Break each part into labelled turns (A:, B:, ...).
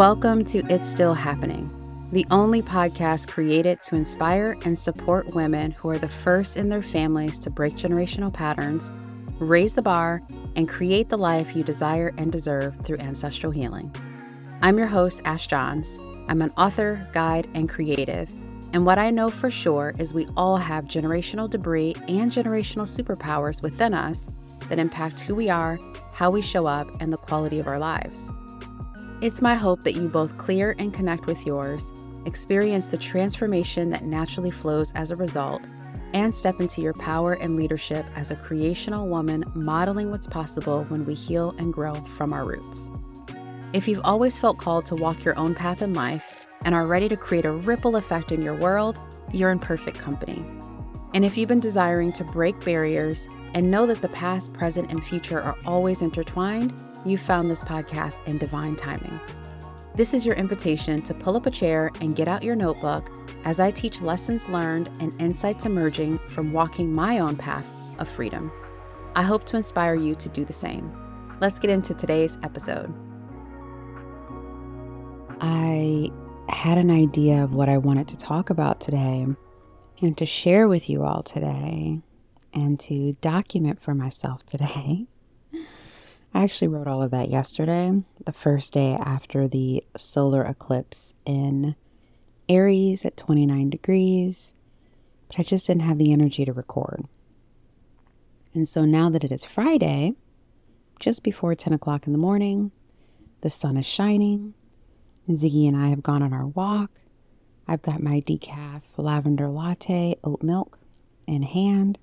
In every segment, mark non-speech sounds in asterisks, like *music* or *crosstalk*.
A: Welcome to It's Still Happening, the only podcast created to inspire and support women who are the first in their families to break generational patterns, raise the bar, and create the life you desire and deserve through ancestral healing. I'm your host, Ash Johns. I'm an author, guide, and creative. And what I know for sure is we all have generational debris and generational superpowers within us that impact who we are, how we show up, and the quality of our lives. It's my hope that you both clear and connect with yours, experience the transformation that naturally flows as a result, and step into your power and leadership as a creational woman modeling what's possible when we heal and grow from our roots. If you've always felt called to walk your own path in life and are ready to create a ripple effect in your world, you're in perfect company. And if you've been desiring to break barriers and know that the past, present, and future are always intertwined, you found this podcast in divine timing. This is your invitation to pull up a chair and get out your notebook as I teach lessons learned and insights emerging from walking my own path of freedom. I hope to inspire you to do the same. Let's get into today's episode. I had an idea of what I wanted to talk about today and to share with you all today and to document for myself today. *laughs* I actually wrote all of that yesterday, the first day after the solar eclipse in Aries at 29 degrees, but I just didn't have the energy to record. And so now that it is Friday, just before 10 o'clock in the morning, the sun is shining. Ziggy and I have gone on our walk. I've got my decaf lavender latte, oat milk in hand.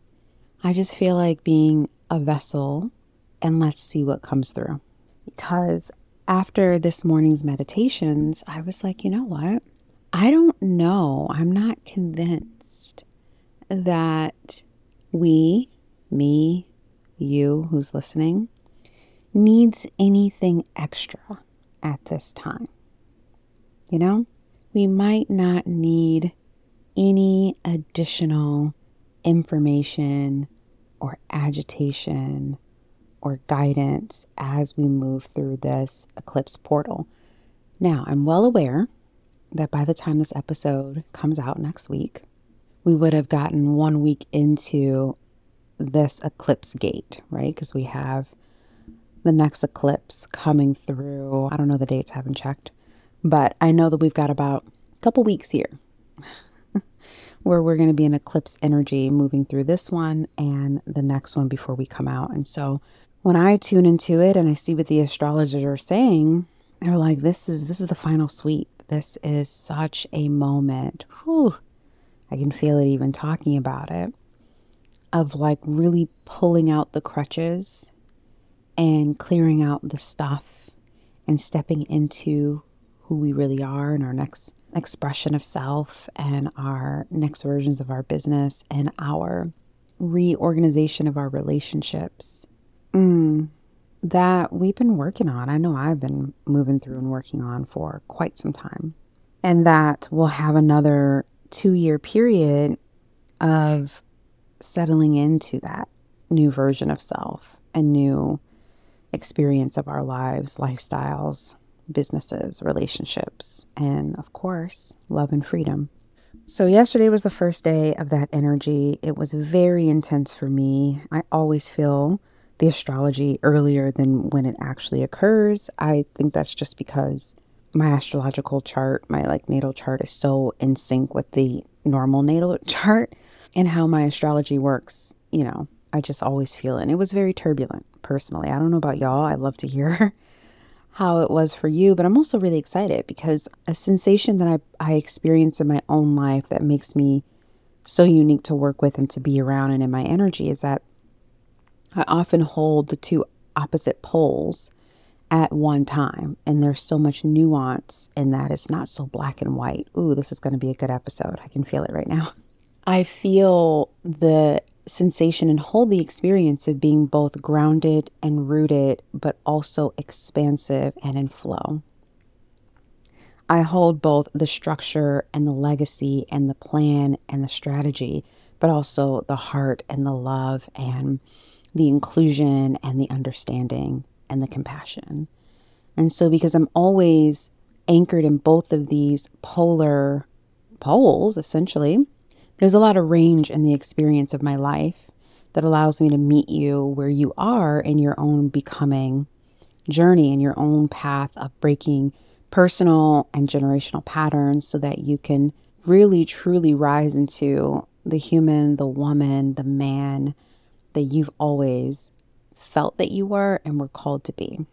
A: I just feel like being a vessel and let's see what comes through. Because after this morning's meditations, I was like, you know what? I don't know. I'm not convinced that we, me, you who's listening, needs anything extra at this time. You know, we might not need any additional information or agitation or guidance as we move through this eclipse portal. Now, I'm well aware that by the time this episode comes out next week, we would have gotten one week into this eclipse gate, right? Because we have the next eclipse coming through. I don't know the dates, I haven't checked, but I know that we've got about a couple weeks here *laughs* where we're going to be in eclipse energy moving through this one and the next one before we come out. And so when I tune into it and I see what the astrologers are saying, they're like, this is this is the final sweep. This is such a moment. Whew, I can feel it even talking about it. Of like really pulling out the crutches and clearing out the stuff and stepping into who we really are and our next expression of self and our next versions of our business and our reorganization of our relationships Mm, that we've been working on. I know I've been moving through and working on for quite some time. And that we'll have another two year period of settling into that new version of self, and new experience of our lives, lifestyles, businesses, relationships, and of course, love and freedom. So, yesterday was the first day of that energy. It was very intense for me. I always feel the astrology earlier than when it actually occurs. I think that's just because my astrological chart, my like natal chart is so in sync with the normal natal *laughs* chart and how my astrology works, you know, I just always feel it. And it was very turbulent personally. I don't know about y'all. I'd love to hear *laughs* how it was for you, but I'm also really excited because a sensation that I, I experience in my own life that makes me so unique to work with and to be around and in my energy is that I often hold the two opposite poles at one time. And there's so much nuance in that it's not so black and white. Ooh, this is going to be a good episode. I can feel it right now. *laughs* I feel the sensation and hold the experience of being both grounded and rooted, but also expansive and in flow. I hold both the structure and the legacy and the plan and the strategy, but also the heart and the love and the inclusion and the understanding and the compassion. And so, because I'm always anchored in both of these polar poles, essentially, there's a lot of range in the experience of my life that allows me to meet you where you are in your own becoming journey, in your own path of breaking personal and generational patterns so that you can really truly rise into the human, the woman, the man that you've always felt that you were and were called to be.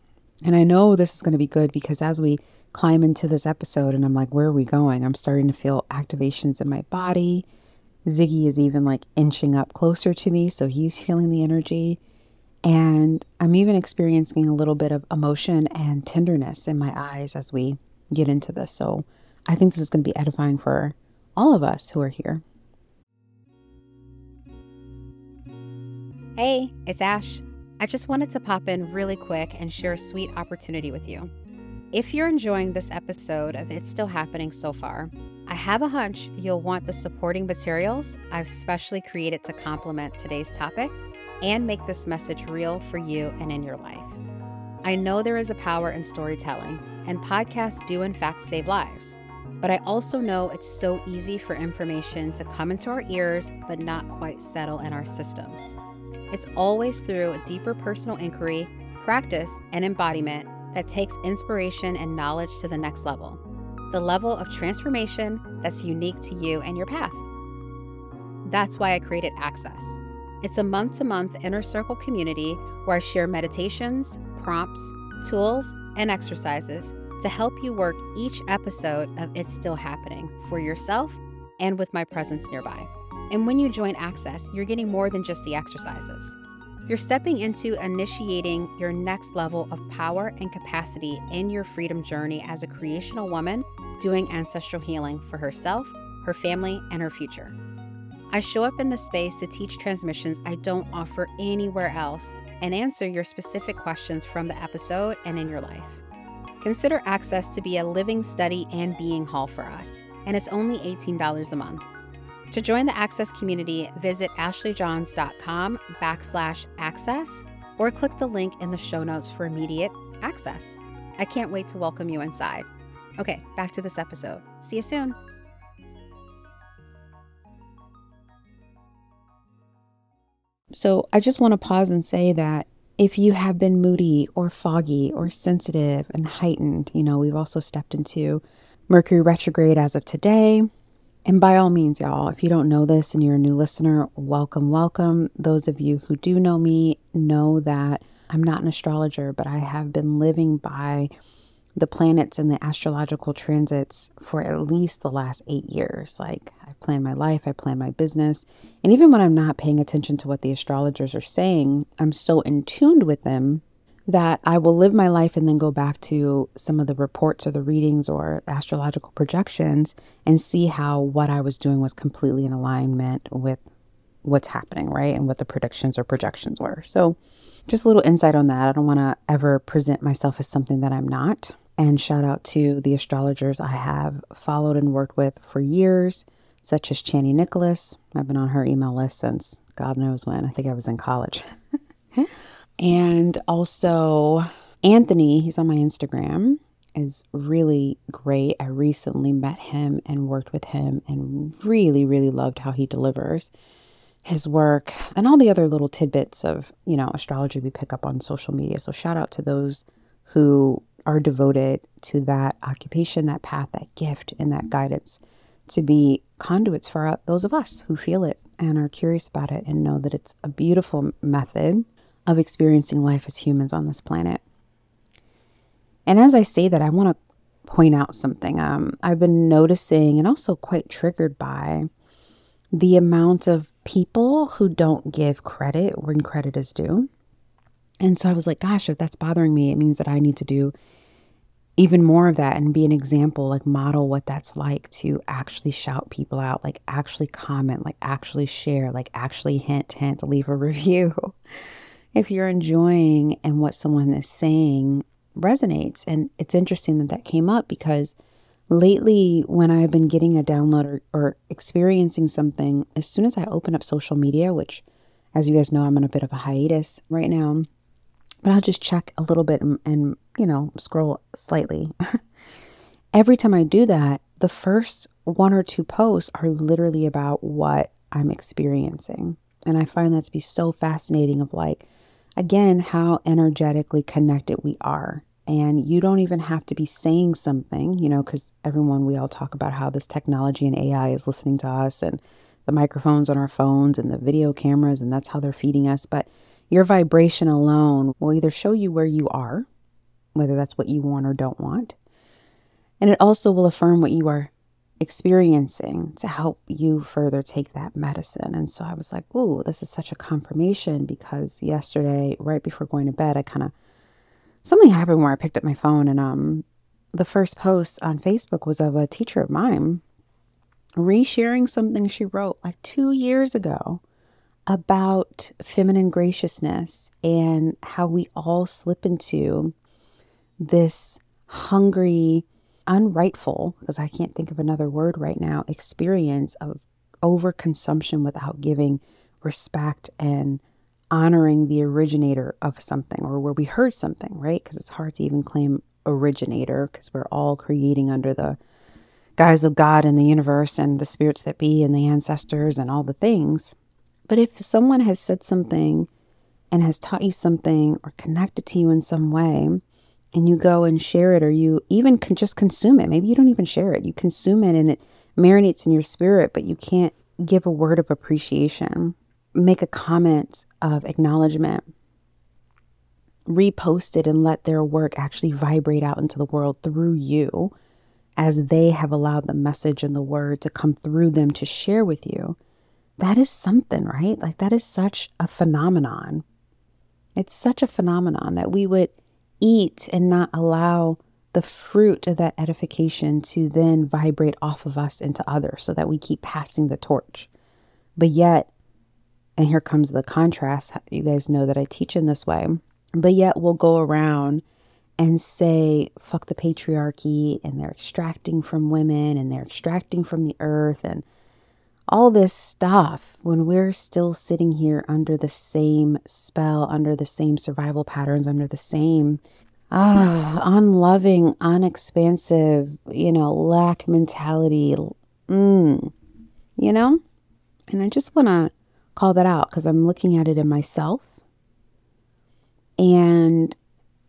A: And I know this is going to be good because as we climb into this episode and I'm like, where are we going? I'm starting to feel activations in my body. Ziggy is even like inching up closer to me, so he's feeling the energy. And I'm even experiencing a little bit of emotion and tenderness in my eyes as we get into this. So I think this is going to be edifying for all of us who are here.
B: Hey, it's Ash. I just wanted to pop in really quick and share a sweet opportunity with you. If you're enjoying this episode of It's Still Happening so far, I have a hunch you'll want the supporting materials I've specially created to complement today's topic and make this message real for you and in your life. I know there is a power in storytelling, and podcasts do in fact save lives. But I also know it's so easy for information to come into our ears but not quite settle in our systems. It's always through a deeper personal inquiry, practice, and embodiment that takes inspiration and knowledge to the next level the level of transformation that's unique to you and your path. That's why I created Access. It's a month to month inner circle community where I share meditations, prompts, tools, and exercises to help you work each episode of It's Still Happening for yourself and with my presence nearby. And when you join Access, you're getting more than just the exercises. You're stepping into initiating your next level of power and capacity in your freedom journey as a creational woman doing ancestral healing for herself, her family, and her future. I show up in the space to teach transmissions I don't offer anywhere else and answer your specific questions from the episode and in your life. Consider access to be a living study and being hall for us, and it's only $18 a month. To join the Access community, visit ashleyjohns.com backslash access or click the link in the show notes for immediate access. I can't wait to welcome you inside. Okay, back to this episode. See you soon.
A: So I just want to pause and say that if you have been moody or foggy or sensitive and heightened, you know, we've also stepped into Mercury retrograde as of today. And by all means, y'all, if you don't know this and you're a new listener, welcome, welcome. Those of you who do know me know that I'm not an astrologer, but I have been living by the planets and the astrological transits for at least the last eight years. Like, I plan my life, I plan my business. And even when I'm not paying attention to what the astrologers are saying, I'm so in tuned with them that I will live my life and then go back to some of the reports or the readings or astrological projections and see how what I was doing was completely in alignment with what's happening, right? And what the predictions or projections were. So, just a little insight on that. I don't want to ever present myself as something that I'm not. And shout out to the astrologers I have followed and worked with for years, such as Chani Nicholas. I've been on her email list since God knows when. I think I was in college. *laughs* And also, Anthony, he's on my Instagram, is really great. I recently met him and worked with him and really, really loved how he delivers his work and all the other little tidbits of, you know, astrology we pick up on social media. So shout out to those who are devoted to that occupation, that path, that gift, and that guidance to be conduits for those of us who feel it and are curious about it and know that it's a beautiful method of experiencing life as humans on this planet. And as I say that, I want to point out something. Um, I've been noticing and also quite triggered by the amount of people who don't give credit when credit is due. And so I was like, gosh, if that's bothering me, it means that I need to do even more of that and be an example, like model what that's like to actually shout people out, like actually comment, like actually share, like actually hint, hint, leave a *laughs* review if you're enjoying and what someone is saying resonates. And it's interesting that that came up because lately, when I've been getting a download or, or experiencing something, as soon as I open up social media, which, as you guys know, I'm on a bit of a hiatus right now, but I'll just check a little bit and, and you know, scroll slightly. *laughs* every time I do that, the first one or two posts are literally about what I'm experiencing. And I find that to be so fascinating of like, again, how energetically connected we are. And you don't even have to be saying something, you know, because everyone, we all talk about how this technology and AI is listening to us and the microphones on our phones and the video cameras, and that's how they're feeding us. But your vibration alone will either show you where you are, whether that's what you want or don't want, and it also will affirm what you are experiencing to help you further take that medicine. And so I was like, "Ooh, this is such a confirmation because yesterday, right before going to bed, I kind of something happened where I picked up my phone and um the first post on Facebook was of a teacher of mine resharing something she wrote like 2 years ago about feminine graciousness and how we all slip into this hungry unrightful, because I can't think of another word right now, experience of overconsumption without giving respect and honoring the originator of something or where we heard something, right? Because it's hard to even claim originator because we're all creating under the guise of God and the universe and the spirits that be and the ancestors and all the things. But if someone has said something and has taught you something or connected to you in some way, and you go and share it, or you even can just consume it. Maybe you don't even share it. You consume it and it marinates in your spirit, but you can't give a word of appreciation, make a comment of acknowledgement, repost it, and let their work actually vibrate out into the world through you as they have allowed the message and the word to come through them to share with you. That is something, right? Like, that is such a phenomenon. It's such a phenomenon that we would eat and not allow the fruit of that edification to then vibrate off of us into others so that we keep passing the torch. But yet, and here comes the contrast. You guys know that I teach in this way, but yet we'll go around and say, fuck the patriarchy, and they're extracting from women and they're extracting from the earth and all this stuff when we're still sitting here under the same spell, under the same survival patterns, under the same ah, unloving, unexpansive, you know, lack mentality. Mm, you know? And I just want to call that out because I'm looking at it in myself. And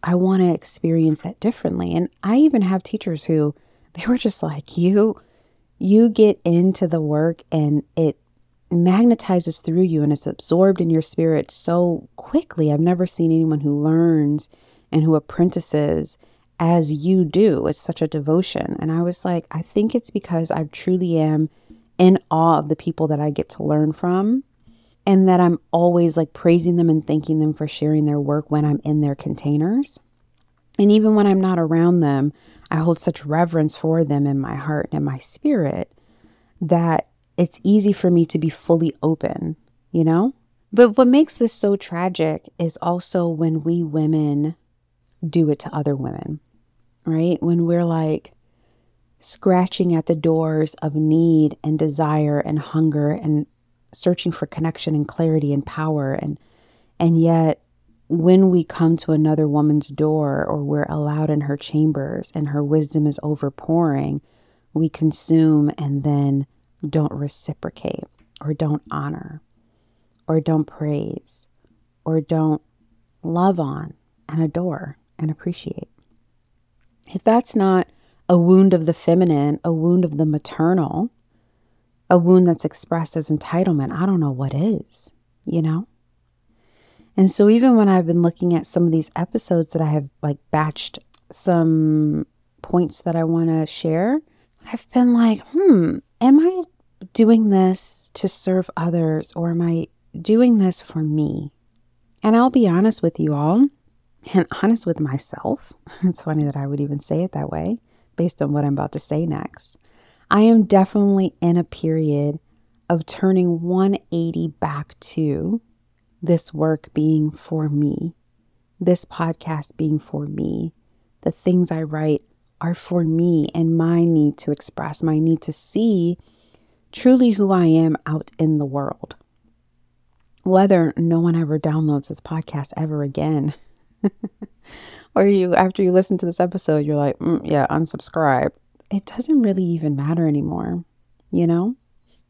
A: I want to experience that differently. And I even have teachers who they were just like, you you get into the work and it magnetizes through you and it's absorbed in your spirit so quickly. I've never seen anyone who learns and who apprentices as you do. It's such a devotion. And I was like, I think it's because I truly am in awe of the people that I get to learn from and that I'm always like praising them and thanking them for sharing their work when I'm in their containers. And even when I'm not around them, I hold such reverence for them in my heart and in my spirit that it's easy for me to be fully open, you know? But what makes this so tragic is also when we women do it to other women, right? When we're like scratching at the doors of need and desire and hunger and searching for connection and clarity and power and and yet when we come to another woman's door or we're allowed in her chambers and her wisdom is overpouring, we consume and then don't reciprocate or don't honor or don't praise or don't love on and adore and appreciate. If that's not a wound of the feminine, a wound of the maternal, a wound that's expressed as entitlement, I don't know what is, you know? And so even when I've been looking at some of these episodes that I have like batched some points that I want to share, I've been like, hmm, am I doing this to serve others or am I doing this for me? And I'll be honest with you all and honest with myself. *laughs* It's funny that I would even say it that way based on what I'm about to say next. I am definitely in a period of turning 180 back to this work being for me, this podcast being for me, the things I write are for me and my need to express, my need to see truly who I am out in the world. Whether no one ever downloads this podcast ever again, *laughs* or you, after you listen to this episode, you're like, mm, yeah, unsubscribe. it doesn't really even matter anymore, you know?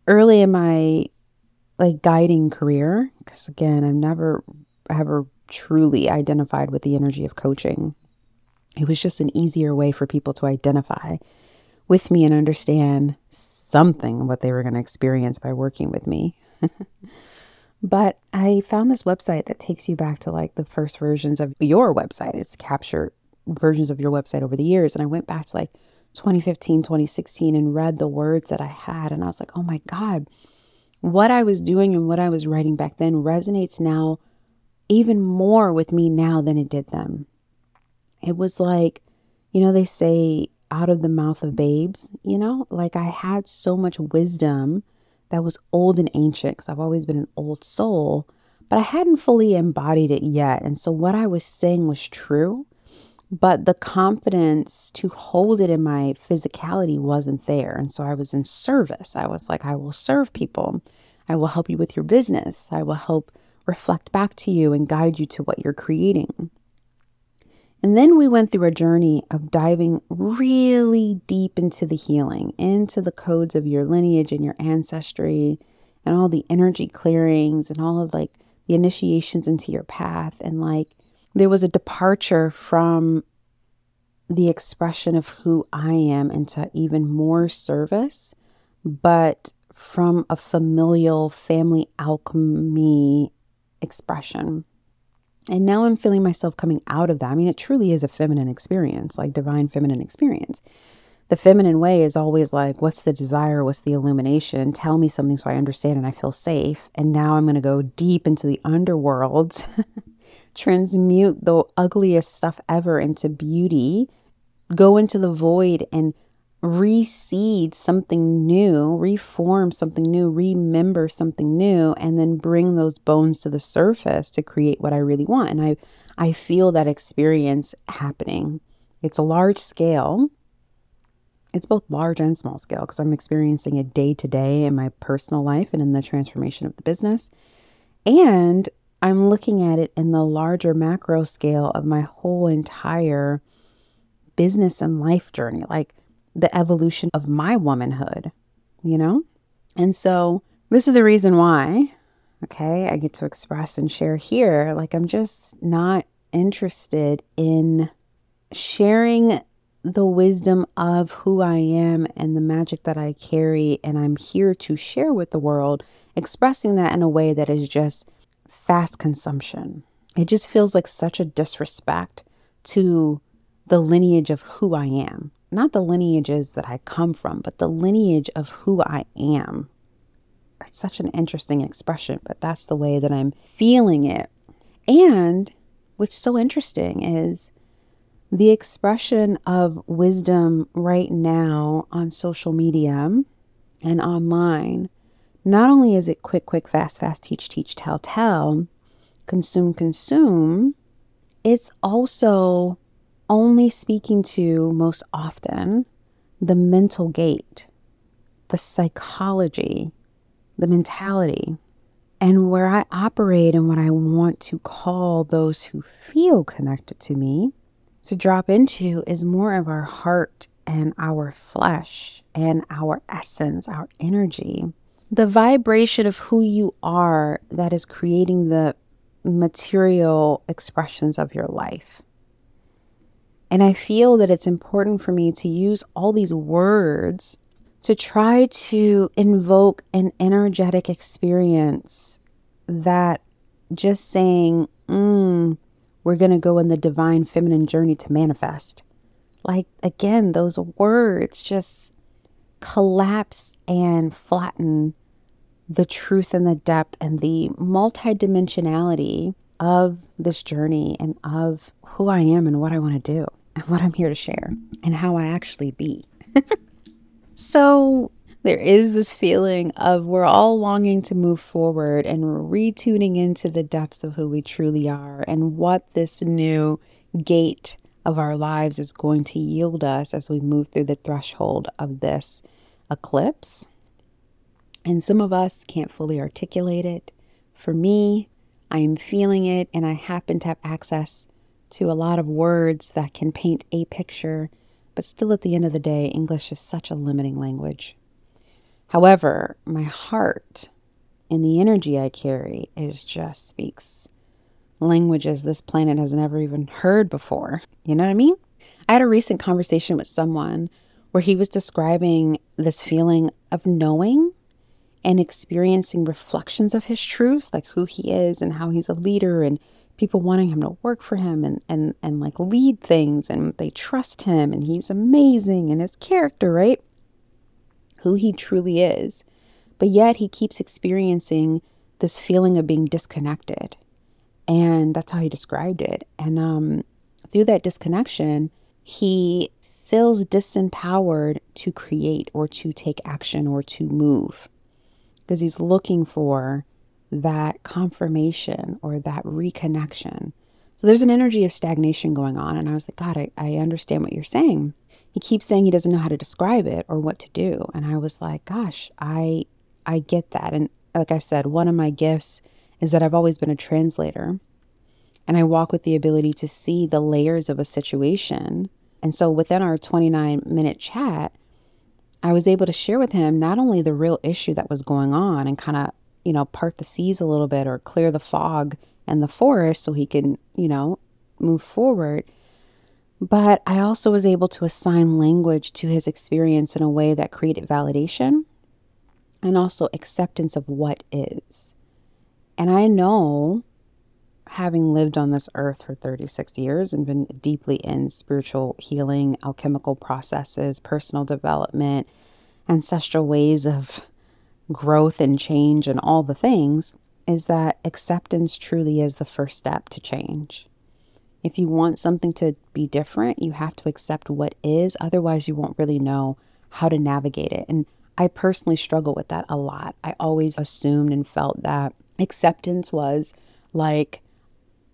A: Early in my like guiding career, because again, I've never ever truly identified with the energy of coaching. It was just an easier way for people to identify with me and understand something what they were going to experience by working with me. *laughs* but I found this website that takes you back to like the first versions of your website. It's captured versions of your website over the years. And I went back to like 2015, 2016 and read the words that I had. And I was like, oh my God, what I was doing and what I was writing back then resonates now even more with me now than it did then. It was like, you know, they say out of the mouth of babes, you know, like I had so much wisdom that was old and ancient because I've always been an old soul, but I hadn't fully embodied it yet. And so what I was saying was true, but the confidence to hold it in my physicality wasn't there. And so I was in service. I was like, I will serve people. I will help you with your business. I will help reflect back to you and guide you to what you're creating. And then we went through a journey of diving really deep into the healing, into the codes of your lineage and your ancestry, and all the energy clearings and all of like the initiations into your path. And like there was a departure from the expression of who I am into even more service, but from a familial family alchemy expression. And now I'm feeling myself coming out of that. I mean, it truly is a feminine experience, like divine feminine experience. The feminine way is always like, what's the desire? What's the illumination? Tell me something so I understand and I feel safe. And now I'm going to go deep into the underworld, *laughs* transmute the ugliest stuff ever into beauty, go into the void and reseed something new, reform something new, remember something new, and then bring those bones to the surface to create what I really want. And I, I feel that experience happening. It's a large scale. It's both large and small scale because I'm experiencing it day to day in my personal life and in the transformation of the business. And I'm looking at it in the larger macro scale of my whole entire business and life journey. Like, the evolution of my womanhood, you know? And so this is the reason why, okay, I get to express and share here. Like, I'm just not interested in sharing the wisdom of who I am and the magic that I carry. And I'm here to share with the world, expressing that in a way that is just fast consumption. It just feels like such a disrespect to the lineage of who I am not the lineages that I come from, but the lineage of who I am. That's such an interesting expression, but that's the way that I'm feeling it. And what's so interesting is the expression of wisdom right now on social media and online. Not only is it quick, quick, fast, fast, teach, teach, tell, tell, consume, consume, it's also only speaking to most often the mental gate, the psychology, the mentality, and where I operate and what I want to call those who feel connected to me to drop into is more of our heart and our flesh and our essence, our energy. The vibration of who you are that is creating the material expressions of your life. And I feel that it's important for me to use all these words to try to invoke an energetic experience that just saying, mm, we're going to go in the divine feminine journey to manifest. Like, again, those words just collapse and flatten the truth and the depth and the multidimensionality of this journey and of who I am and what I want to do and what I'm here to share and how I actually be. *laughs* so there is this feeling of we're all longing to move forward and retuning into the depths of who we truly are and what this new gate of our lives is going to yield us as we move through the threshold of this eclipse. And some of us can't fully articulate it. For me, I am feeling it and I happen to have access to a lot of words that can paint a picture but still at the end of the day, English is such a limiting language. However, my heart and the energy I carry is just speaks languages this planet has never even heard before. You know what I mean? I had a recent conversation with someone where he was describing this feeling of knowing and experiencing reflections of his truth, like who he is and how he's a leader and people wanting him to work for him and and and like lead things and they trust him and he's amazing and his character, right? Who he truly is. But yet he keeps experiencing this feeling of being disconnected. And that's how he described it. And um, through that disconnection, he feels disempowered to create or to take action or to move because he's looking for that confirmation or that reconnection. So there's an energy of stagnation going on. And I was like, God, I, I understand what you're saying. He keeps saying he doesn't know how to describe it or what to do. And I was like, gosh, I I get that. And like I said, one of my gifts is that I've always been a translator. And I walk with the ability to see the layers of a situation. And so within our 29 minute chat, I was able to share with him not only the real issue that was going on and kind of you know, part the seas a little bit or clear the fog and the forest so he can, you know, move forward. But I also was able to assign language to his experience in a way that created validation and also acceptance of what is. And I know, having lived on this earth for 36 years and been deeply in spiritual healing, alchemical processes, personal development, ancestral ways of growth and change and all the things is that acceptance truly is the first step to change. If you want something to be different, you have to accept what is. Otherwise, you won't really know how to navigate it. And I personally struggle with that a lot. I always assumed and felt that acceptance was like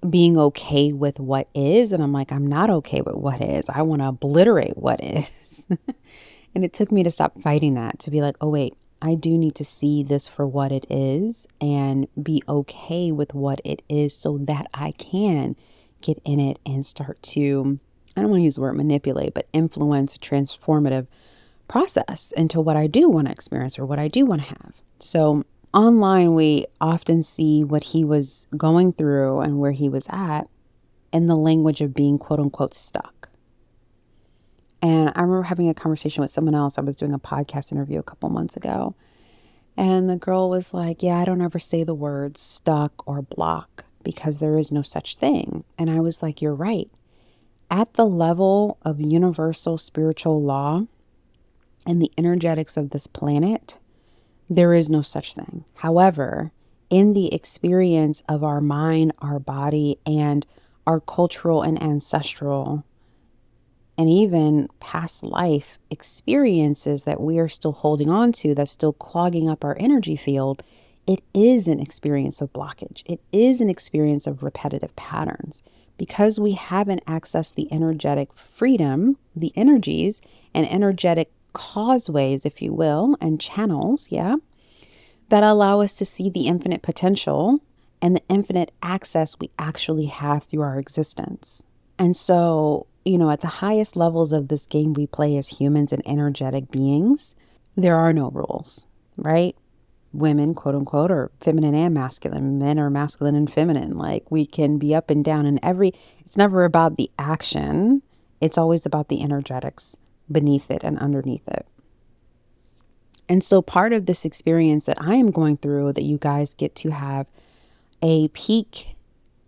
A: being okay with what is. And I'm like, I'm not okay with what is. I want to obliterate what is. *laughs* and it took me to stop fighting that, to be like, oh, wait, I do need to see this for what it is and be okay with what it is so that I can get in it and start to, I don't want to use the word manipulate, but influence a transformative process into what I do want to experience or what I do want to have. So, online, we often see what he was going through and where he was at in the language of being quote unquote stuck. And I remember having a conversation with someone else. I was doing a podcast interview a couple months ago. And the girl was like, Yeah, I don't ever say the words stuck or block because there is no such thing. And I was like, You're right. At the level of universal spiritual law and the energetics of this planet, there is no such thing. However, in the experience of our mind, our body, and our cultural and ancestral and even past life experiences that we are still holding on to, that's still clogging up our energy field, it is an experience of blockage. It is an experience of repetitive patterns. Because we haven't accessed the energetic freedom, the energies, and energetic causeways, if you will, and channels, yeah, that allow us to see the infinite potential and the infinite access we actually have through our existence. And so you know, at the highest levels of this game we play as humans and energetic beings, there are no rules, right? Women, quote unquote, are feminine and masculine. Men are masculine and feminine. Like we can be up and down, and every, it's never about the action, it's always about the energetics beneath it and underneath it. And so, part of this experience that I am going through, that you guys get to have a peek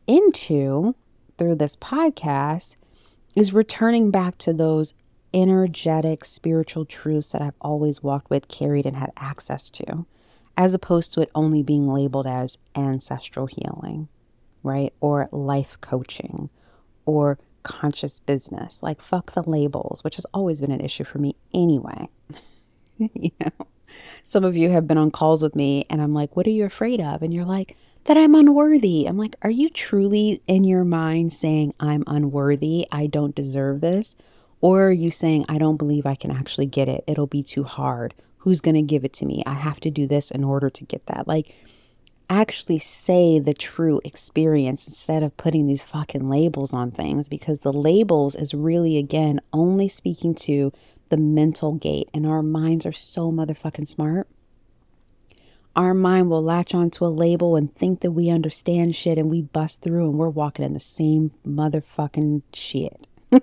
A: into through this podcast, is returning back to those energetic spiritual truths that I've always walked with, carried, and had access to, as opposed to it only being labeled as ancestral healing, right? Or life coaching or conscious business. Like, fuck the labels, which has always been an issue for me anyway. *laughs* you know, some of you have been on calls with me, and I'm like, what are you afraid of? And you're like, that I'm unworthy. I'm like, are you truly in your mind saying I'm unworthy? I don't deserve this? Or are you saying, I don't believe I can actually get it? It'll be too hard. Who's going to give it to me? I have to do this in order to get that. Like, actually say the true experience instead of putting these fucking labels on things because the labels is really, again, only speaking to the mental gate. And our minds are so motherfucking smart. Our mind will latch onto a label and think that we understand shit and we bust through and we're walking in the same motherfucking shit. *laughs*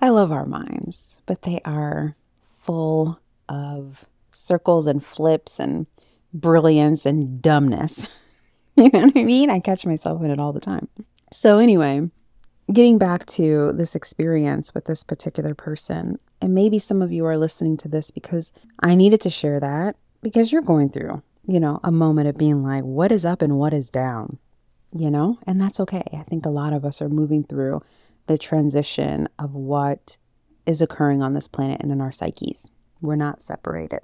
A: I love our minds, but they are full of circles and flips and brilliance and dumbness. *laughs* you know what I mean? I catch myself in it all the time. So, anyway, getting back to this experience with this particular person, and maybe some of you are listening to this because I needed to share that because you're going through, you know, a moment of being like, what is up and what is down, you know? And that's okay. I think a lot of us are moving through the transition of what is occurring on this planet and in our psyches. We're not separated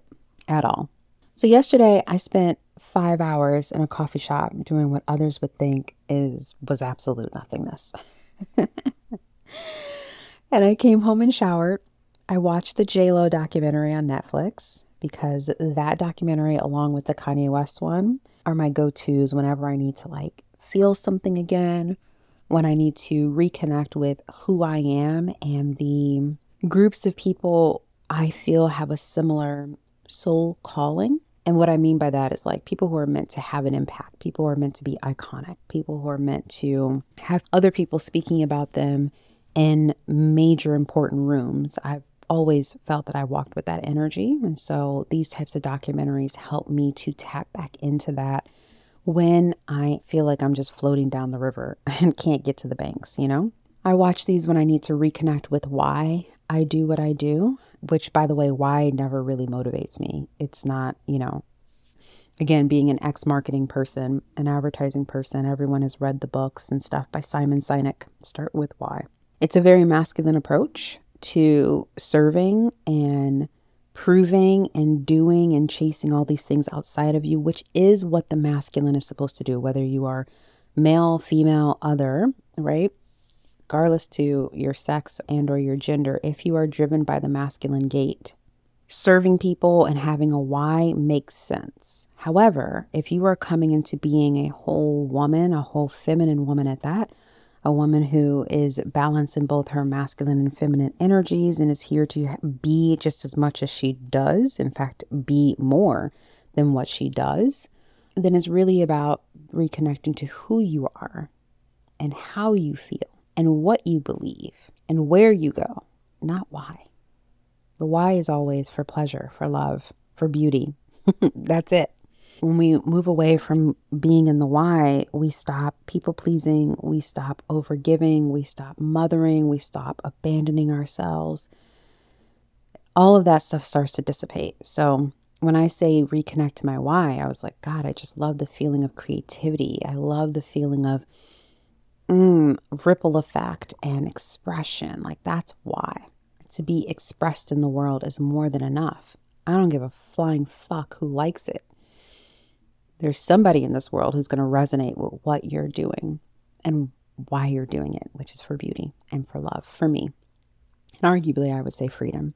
A: at all. So, yesterday I spent five hours in a coffee shop doing what others would think is was absolute nothingness. *laughs* and I came home and showered. I watched the JLo documentary on Netflix because that documentary, along with the Kanye West one, are my go tos whenever I need to like feel something again, when I need to reconnect with who I am and the groups of people I feel have a similar soul calling. And what I mean by that is like people who are meant to have an impact, people who are meant to be iconic, people who are meant to have other people speaking about them in major important rooms. I've always felt that I walked with that energy. And so these types of documentaries help me to tap back into that when I feel like I'm just floating down the river *laughs* and can't get to the banks, you know? I watch these when I need to reconnect with why I do what I do which by the way, why never really motivates me. It's not, you know, again, being an ex marketing person, an advertising person, everyone has read the books and stuff by Simon Sinek. Start with why. It's a very masculine approach to serving and proving and doing and chasing all these things outside of you, which is what the masculine is supposed to do, whether you are male, female, other, right? Regardless to your sex and or your gender if you are driven by the masculine gate serving people and having a why makes sense. However if you are coming into being a whole woman a whole feminine woman at that a woman who is balanced in both her masculine and feminine energies and is here to be just as much as she does in fact be more than what she does then it's really about reconnecting to who you are and how you feel and what you believe and where you go, not why. The why is always for pleasure, for love, for beauty. *laughs* That's it. When we move away from being in the why, we stop people pleasing, we stop overgiving, we stop mothering, we stop abandoning ourselves. All of that stuff starts to dissipate. So, when I say reconnect to my why, I was like, God, I just love the feeling of creativity. I love the feeling of mm, ripple effect and expression. Like that's why. To be expressed in the world is more than enough. I don't give a flying fuck who likes it. There's somebody in this world who's going to resonate with what you're doing and why you're doing it, which is for beauty and for love, for me. And arguably, I would say freedom.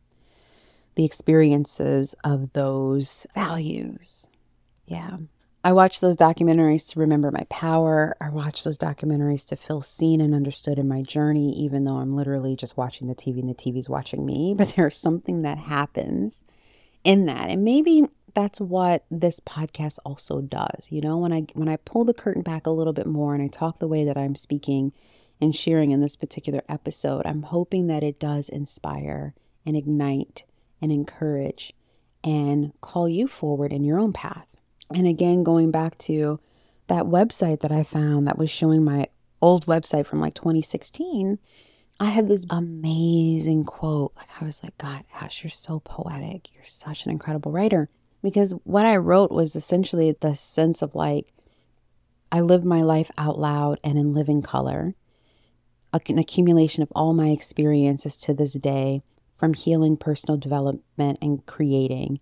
A: The experiences of those values. Yeah. I watch those documentaries to remember my power. I watch those documentaries to feel seen and understood in my journey, even though I'm literally just watching the TV and the TV's watching me. *laughs* But there's something that happens in that. And maybe that's what this podcast also does. You know, when I when I pull the curtain back a little bit more and I talk the way that I'm speaking and sharing in this particular episode, I'm hoping that it does inspire and ignite and encourage and call you forward in your own path and again, going back to that website that I found that was showing my old website from like 2016, I had this amazing quote. Like, I was like, God, Ash, you're so poetic. You're such an incredible writer. Because what I wrote was essentially the sense of like, I live my life out loud and in living color, an accumulation of all my experiences to this day from healing, personal development, and creating.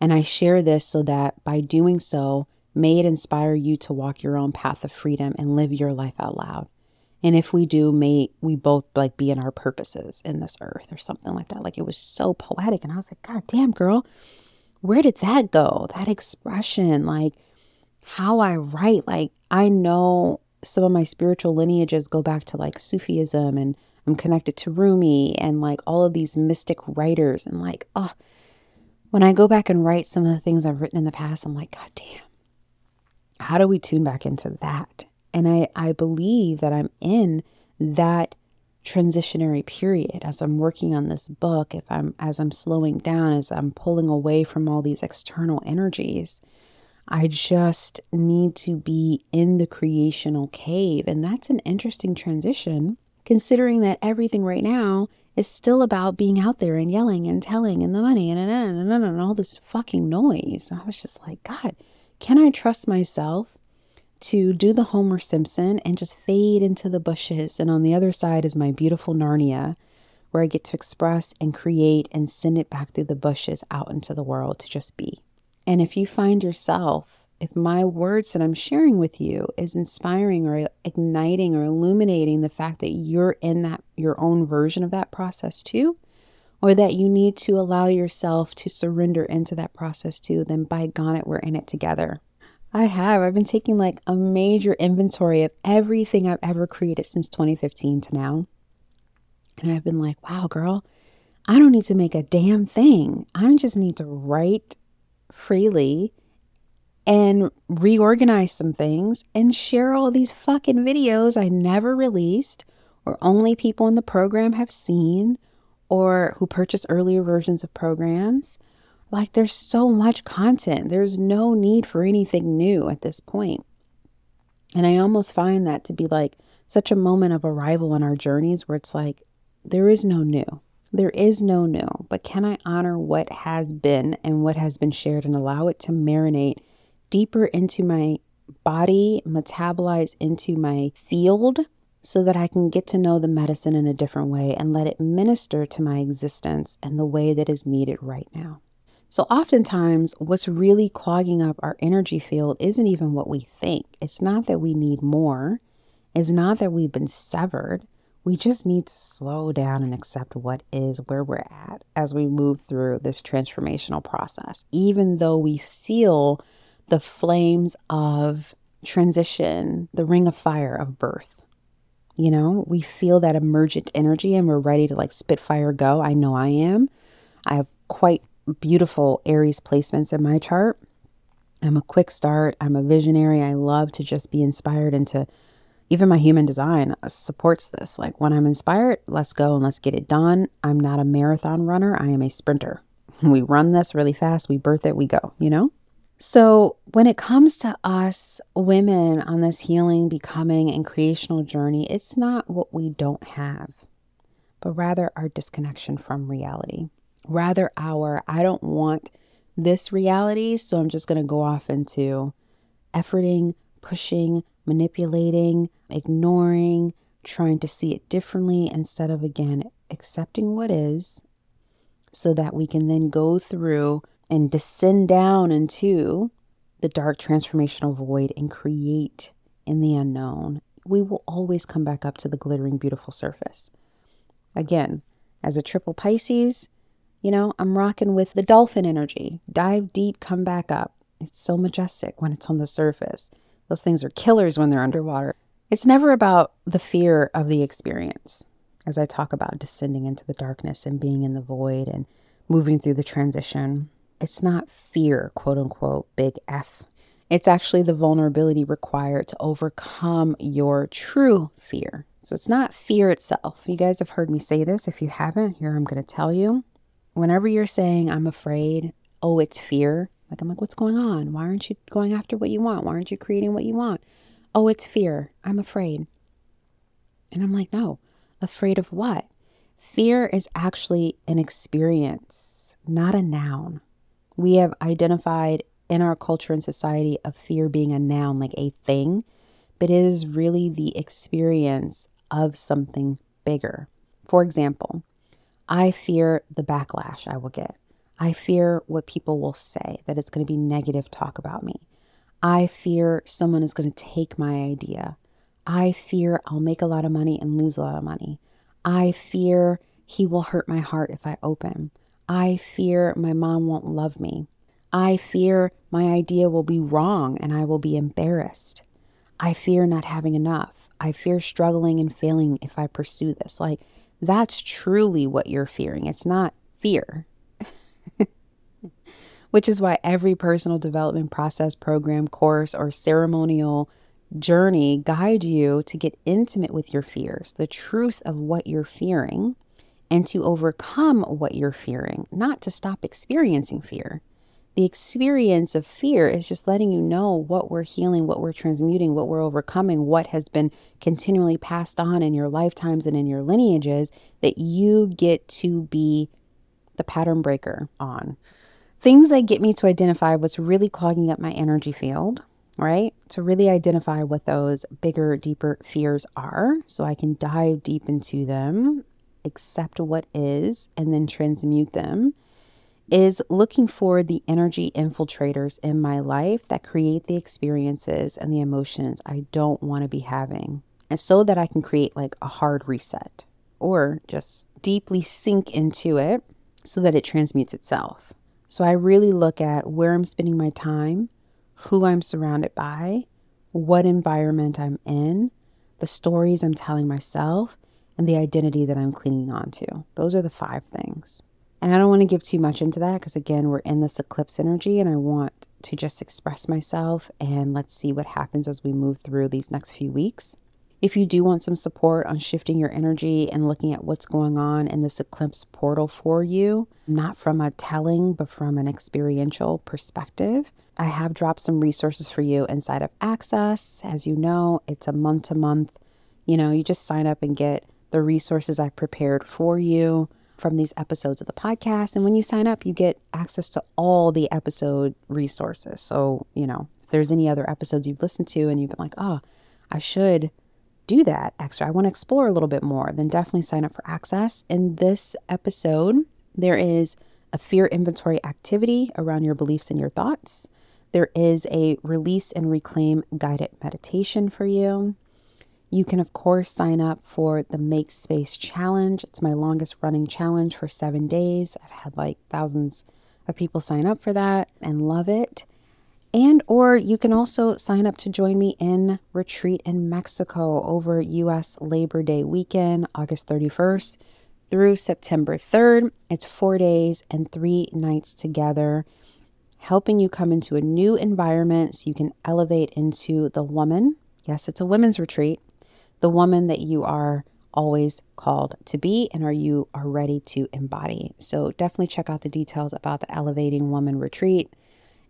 A: And I share this so that by doing so, may it inspire you to walk your own path of freedom and live your life out loud. And if we do, may we both like be in our purposes in this earth or something like that. Like it was so poetic. And I was like, God damn, girl, where did that go? That expression, like how I write. Like, I know some of my spiritual lineages go back to like Sufism and I'm connected to Rumi and like all of these mystic writers. And like, oh, when I go back and write some of the things I've written in the past, I'm like, God damn, how do we tune back into that? And I, I believe that I'm in that transitionary period as I'm working on this book, if I'm as I'm slowing down, as I'm pulling away from all these external energies. I just need to be in the creational cave. And that's an interesting transition, considering that everything right now is still about being out there and yelling and telling and the money and, and, and, and, and all this fucking noise. I was just like, God, can I trust myself to do the Homer Simpson and just fade into the bushes? And on the other side is my beautiful Narnia, where I get to express and create and send it back through the bushes out into the world to just be. And if you find yourself, if my words that I'm sharing with you is inspiring or igniting or illuminating the fact that you're in that your own version of that process too, or that you need to allow yourself to surrender into that process too, then by God, it we're in it together. I have. I've been taking like a major inventory of everything I've ever created since 2015 to now. And I've been like, wow, girl, I don't need to make a damn thing. I just need to write freely and reorganize some things and share all these fucking videos I never released or only people in the program have seen or who purchase earlier versions of programs. Like there's so much content. There's no need for anything new at this point. And I almost find that to be like such a moment of arrival in our journeys where it's like there is no new. There is no new, but can I honor what has been and what has been shared and allow it to marinate deeper into my body, metabolize into my field so that I can get to know the medicine in a different way and let it minister to my existence and the way that is needed right now. So, oftentimes, what's really clogging up our energy field isn't even what we think. It's not that we need more, it's not that we've been severed. We just need to slow down and accept what is where we're at as we move through this transformational process, even though we feel the flames of transition, the ring of fire of birth. You know, we feel that emergent energy and we're ready to like spit fire go. I know I am. I have quite beautiful Aries placements in my chart. I'm a quick start. I'm a visionary. I love to just be inspired into even my human design supports this. Like when I'm inspired, let's go and let's get it done. I'm not a marathon runner, I am a sprinter. *laughs* We run this really fast, we birth it, we go, you know? So, when it comes to us women on this healing, becoming, and creational journey, it's not what we don't have, but rather our disconnection from reality. Rather, our I don't want this reality, so I'm just going to go off into efforting, pushing, manipulating, ignoring, trying to see it differently instead of, again, accepting what is so that we can then go through and descend down into the dark transformational void and create in the unknown, we will always come back up to the glittering, beautiful surface. Again, as a triple Pisces, you know, I'm rocking with the dolphin energy. Dive deep, come back up. It's so majestic when it's on the surface. Those things are killers when they're underwater. It's never about the fear of the experience, as I talk about descending into the darkness and being in the void and moving through the transition. It's not fear, quote unquote, big F. It's actually the vulnerability required to overcome your true fear. So it's not fear itself. You guys have heard me say this. If you haven't, here I'm going to tell you. Whenever you're saying, I'm afraid, oh, it's fear, like, I'm like, what's going on? Why aren't you going after what you want? Why aren't you creating what you want? Oh, it's fear. I'm afraid. And I'm like, no, afraid of what? Fear is actually an experience, not a noun we have identified in our culture and society of fear being a noun, like a thing, but it is really the experience of something bigger. For example, I fear the backlash I will get. I fear what people will say, that it's going to be negative talk about me. I fear someone is going to take my idea. I fear I'll make a lot of money and lose a lot of money. I fear he will hurt my heart if I open. I fear my mom won't love me. I fear my idea will be wrong and I will be embarrassed. I fear not having enough. I fear struggling and failing if I pursue this. Like, that's truly what you're fearing. It's not fear. *laughs* Which is why every personal development process, program, course, or ceremonial journey guide you to get intimate with your fears, the truth of what you're fearing, and to overcome what you're fearing, not to stop experiencing fear. The experience of fear is just letting you know what we're healing, what we're transmuting, what we're overcoming, what has been continually passed on in your lifetimes and in your lineages that you get to be the pattern breaker on. Things that get me to identify what's really clogging up my energy field, right? To really identify what those bigger, deeper fears are so I can dive deep into them, accept what is, and then transmute them is looking for the energy infiltrators in my life that create the experiences and the emotions I don't want to be having. And so that I can create like a hard reset or just deeply sink into it so that it transmutes itself. So I really look at where I'm spending my time, who I'm surrounded by, what environment I'm in, the stories I'm telling myself, and the identity that I'm clinging on to. Those are the five things. And I don't want to give too much into that because, again, we're in this eclipse energy and I want to just express myself and let's see what happens as we move through these next few weeks. If you do want some support on shifting your energy and looking at what's going on in this eclipse portal for you, not from a telling, but from an experiential perspective, I have dropped some resources for you inside of Access. As you know, it's a month to month. You know, you just sign up and get the resources I've prepared for you from these episodes of the podcast. And when you sign up, you get access to all the episode resources. So, you know, if there's any other episodes you've listened to and you've been like, oh, I should do that extra, I want to explore a little bit more, then definitely sign up for access. In this episode, there is a fear inventory activity around your beliefs and your thoughts. There is a release and reclaim guided meditation for you. You can, of course, sign up for the Make Space Challenge. It's my longest running challenge for seven days. I've had like thousands of people sign up for that and love it. And or you can also sign up to join me in retreat in Mexico over US Labor Day weekend, August 31st through September 3rd. It's 4 days and 3 nights together, helping you come into a new environment so you can elevate into the woman. Yes, it's a women's retreat the woman that you are always called to be and are you are ready to embody. So definitely check out the details about the Elevating Woman Retreat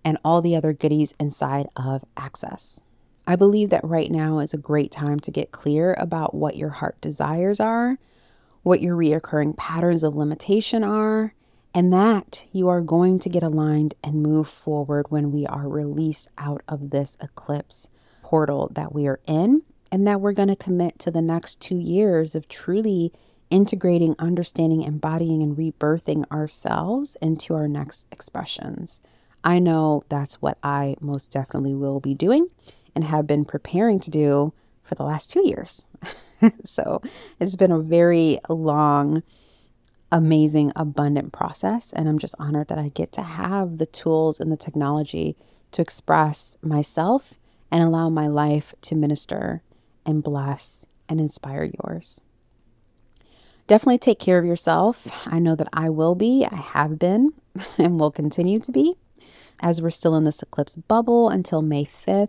A: and all the other goodies inside of Access. I believe that right now is a great time to get clear about what your heart desires are, what your reoccurring patterns of limitation are, and that you are going to get aligned and move forward when we are released out of this eclipse portal that we are in and that we're going to commit to the next two years of truly integrating, understanding, embodying, and rebirthing ourselves into our next expressions. I know that's what I most definitely will be doing and have been preparing to do for the last two years. *laughs* so it's been a very long, amazing, abundant process. And I'm just honored that I get to have the tools and the technology to express myself and allow my life to minister and bless and inspire yours. Definitely take care of yourself. I know that I will be, I have been, *laughs* and will continue to be as we're still in this eclipse bubble until May 5th.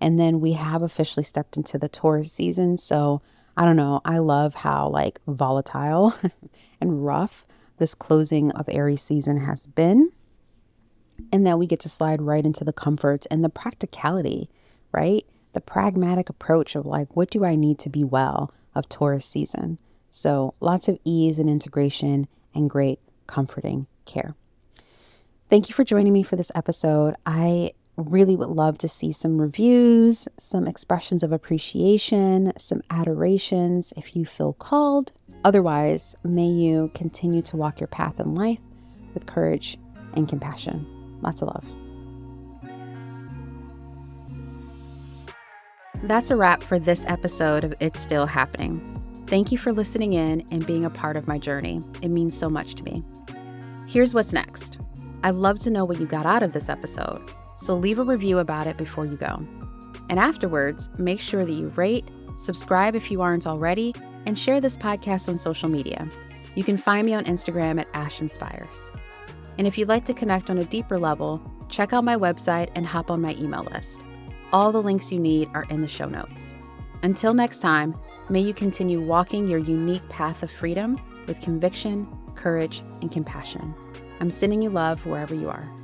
A: And then we have officially stepped into the Taurus season. So I don't know. I love how like volatile *laughs* and rough this closing of Aries season has been. And that we get to slide right into the comforts and the practicality, right? The pragmatic approach of like, what do I need to be well of Taurus season? So lots of ease and integration and great comforting care. Thank you for joining me for this episode. I really would love to see some reviews, some expressions of appreciation, some adorations if you feel called. Otherwise, may you continue to walk your path in life with courage and compassion. Lots of love. That's a wrap for this episode of It's Still Happening. Thank you for listening in and being a part of my journey. It means so much to me. Here's what's next.
B: I'd love to know what you got out of this episode, so leave a review about it before you go. And afterwards, make sure that you rate, subscribe if you aren't already, and share this podcast on social media. You can find me on Instagram at Ash Inspires. And if you'd like to connect on a deeper level, check out my website and hop on my email list. All the links you need are in the show notes. Until next time, may you continue walking your unique path of freedom with conviction, courage, and compassion. I'm sending you love wherever you are.